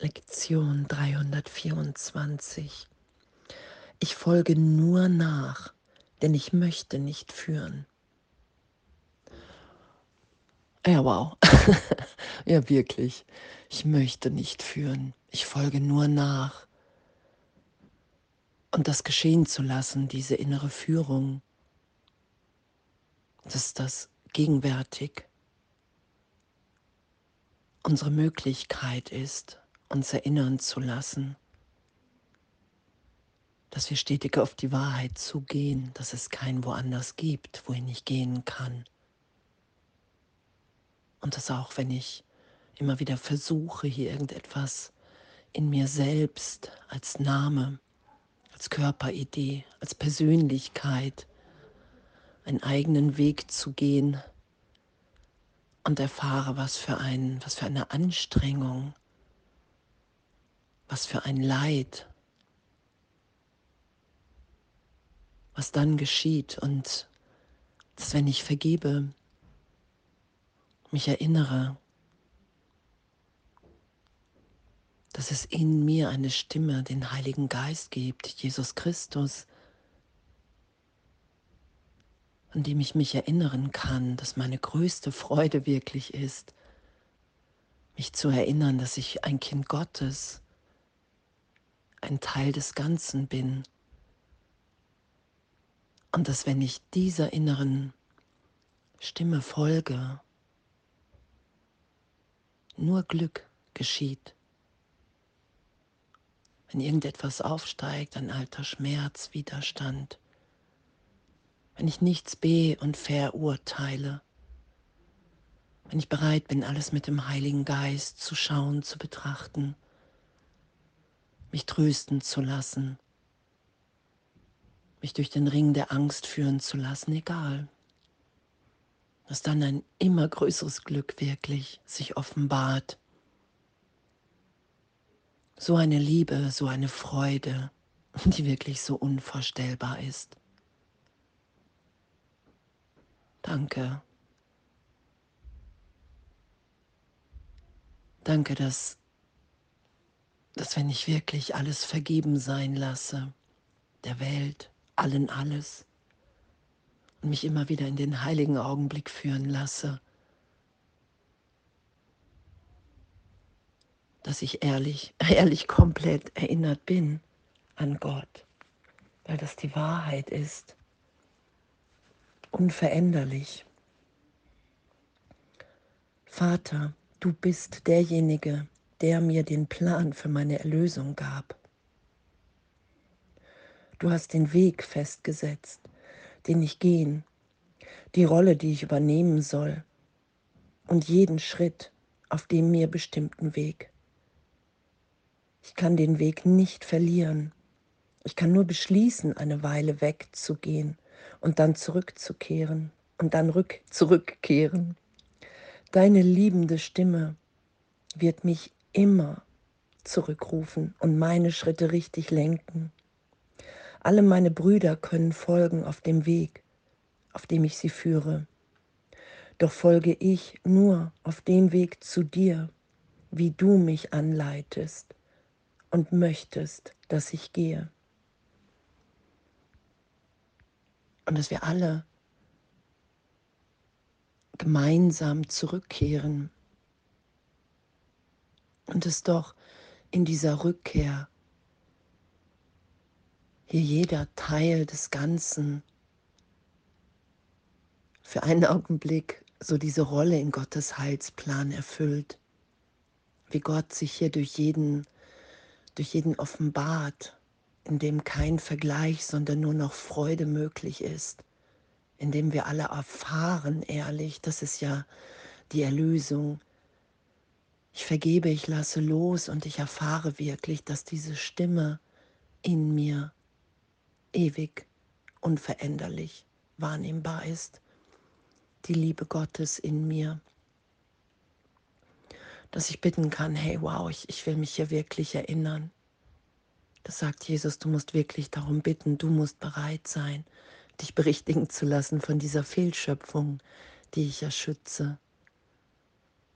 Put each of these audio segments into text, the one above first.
Lektion 324. Ich folge nur nach, denn ich möchte nicht führen. Ja, wow. ja, wirklich. Ich möchte nicht führen. Ich folge nur nach. Und das geschehen zu lassen, diese innere Führung, dass das gegenwärtig unsere Möglichkeit ist, uns erinnern zu lassen, dass wir stetig auf die Wahrheit zugehen, dass es kein woanders gibt, wohin ich gehen kann. Und dass auch wenn ich immer wieder versuche, hier irgendetwas in mir selbst als Name, als Körperidee, als Persönlichkeit, einen eigenen Weg zu gehen und erfahre, was für, ein, was für eine Anstrengung was für ein Leid, was dann geschieht und dass wenn ich vergebe, mich erinnere, dass es in mir eine Stimme, den Heiligen Geist gibt, Jesus Christus, an dem ich mich erinnern kann, dass meine größte Freude wirklich ist, mich zu erinnern, dass ich ein Kind Gottes bin ein Teil des Ganzen bin. Und dass wenn ich dieser inneren Stimme folge, nur Glück geschieht. Wenn irgendetwas aufsteigt, ein alter Schmerz, Widerstand, wenn ich nichts be- und verurteile, wenn ich bereit bin, alles mit dem Heiligen Geist zu schauen, zu betrachten, mich trösten zu lassen, mich durch den Ring der Angst führen zu lassen, egal. Dass dann ein immer größeres Glück wirklich sich offenbart. So eine Liebe, so eine Freude, die wirklich so unvorstellbar ist. Danke. Danke, dass dass wenn ich wirklich alles vergeben sein lasse, der Welt, allen alles, und mich immer wieder in den heiligen Augenblick führen lasse, dass ich ehrlich, ehrlich komplett erinnert bin an Gott, weil das die Wahrheit ist, unveränderlich. Vater, du bist derjenige, der mir den Plan für meine Erlösung gab. Du hast den Weg festgesetzt, den ich gehen, die Rolle, die ich übernehmen soll und jeden Schritt auf dem mir bestimmten Weg. Ich kann den Weg nicht verlieren. Ich kann nur beschließen, eine Weile wegzugehen und dann zurückzukehren und dann rück zurückkehren. Deine liebende Stimme wird mich immer zurückrufen und meine Schritte richtig lenken. Alle meine Brüder können folgen auf dem Weg, auf dem ich sie führe. Doch folge ich nur auf dem Weg zu dir, wie du mich anleitest und möchtest, dass ich gehe. Und dass wir alle gemeinsam zurückkehren und es doch in dieser Rückkehr hier jeder Teil des Ganzen für einen Augenblick so diese Rolle in Gottes Heilsplan erfüllt, wie Gott sich hier durch jeden, durch jeden offenbart, in dem kein Vergleich, sondern nur noch Freude möglich ist, in dem wir alle erfahren, ehrlich, das ist ja die Erlösung, ich vergebe, ich lasse los und ich erfahre wirklich, dass diese Stimme in mir ewig unveränderlich wahrnehmbar ist. Die Liebe Gottes in mir. Dass ich bitten kann, hey, wow, ich, ich will mich hier wirklich erinnern. Das sagt Jesus, du musst wirklich darum bitten, du musst bereit sein, dich berichtigen zu lassen von dieser Fehlschöpfung, die ich erschütze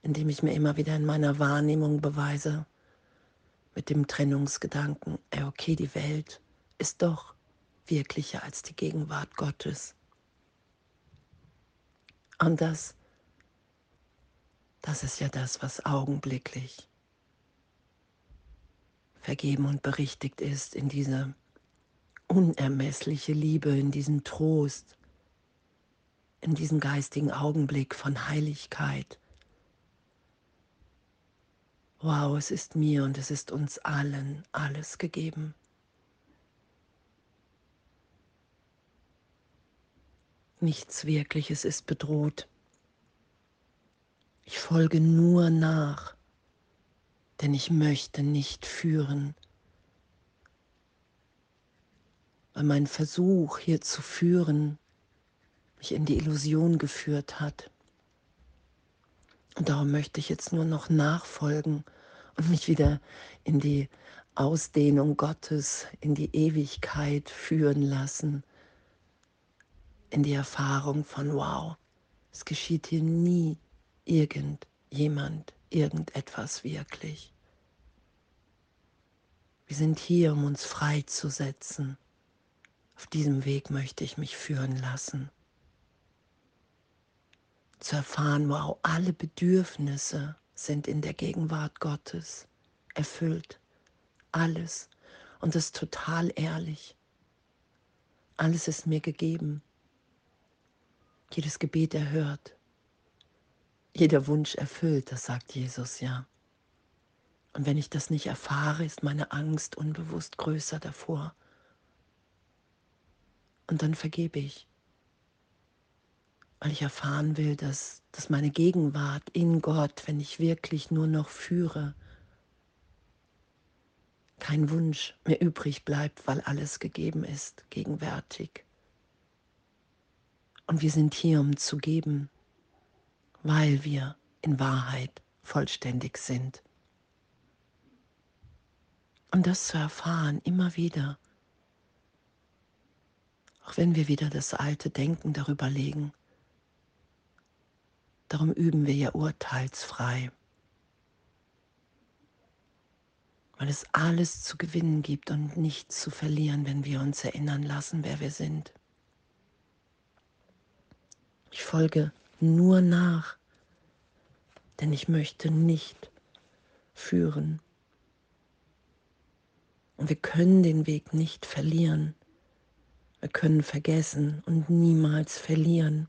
indem ich mir immer wieder in meiner Wahrnehmung beweise, mit dem Trennungsgedanken, ey, okay, die Welt ist doch wirklicher als die Gegenwart Gottes. Und das, das ist ja das, was augenblicklich vergeben und berichtigt ist in diese unermessliche Liebe, in diesen Trost, in diesen geistigen Augenblick von Heiligkeit. Wow, es ist mir und es ist uns allen alles gegeben. Nichts Wirkliches ist bedroht. Ich folge nur nach, denn ich möchte nicht führen. Weil mein Versuch hier zu führen mich in die Illusion geführt hat. Und darum möchte ich jetzt nur noch nachfolgen und mich wieder in die Ausdehnung Gottes, in die Ewigkeit führen lassen in die Erfahrung von, wow, es geschieht hier nie irgendjemand, irgendetwas wirklich. Wir sind hier, um uns freizusetzen. Auf diesem Weg möchte ich mich führen lassen. Zu erfahren, wow, alle Bedürfnisse sind in der Gegenwart Gottes erfüllt. Alles. Und das ist total ehrlich. Alles ist mir gegeben jedes Gebet erhört, jeder Wunsch erfüllt, das sagt Jesus ja. Und wenn ich das nicht erfahre, ist meine Angst unbewusst größer davor. Und dann vergebe ich, weil ich erfahren will, dass, dass meine Gegenwart in Gott, wenn ich wirklich nur noch führe, kein Wunsch mehr übrig bleibt, weil alles gegeben ist, gegenwärtig. Und wir sind hier, um zu geben, weil wir in Wahrheit vollständig sind. Um das zu erfahren, immer wieder, auch wenn wir wieder das alte Denken darüber legen, darum üben wir ja urteilsfrei, weil es alles zu gewinnen gibt und nichts zu verlieren, wenn wir uns erinnern lassen, wer wir sind. Ich folge nur nach, denn ich möchte nicht führen. Und wir können den Weg nicht verlieren. Wir können vergessen und niemals verlieren,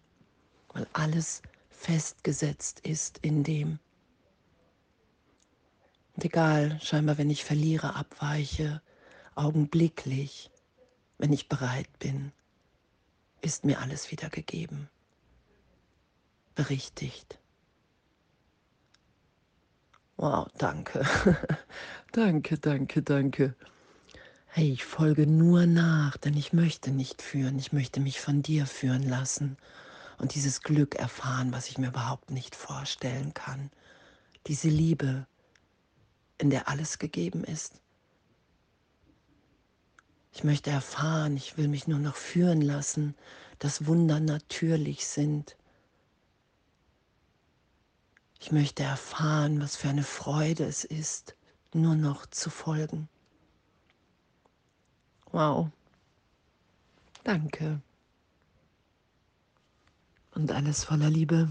weil alles festgesetzt ist in dem. Und egal, scheinbar, wenn ich verliere, abweiche, augenblicklich, wenn ich bereit bin, ist mir alles wieder gegeben berichtigt. Wow, danke. danke, danke, danke. Hey, ich folge nur nach, denn ich möchte nicht führen. Ich möchte mich von dir führen lassen und dieses Glück erfahren, was ich mir überhaupt nicht vorstellen kann. Diese Liebe, in der alles gegeben ist. Ich möchte erfahren, ich will mich nur noch führen lassen, dass Wunder natürlich sind ich möchte erfahren, was für eine Freude es ist, nur noch zu folgen. Wow. Danke. Und alles voller Liebe.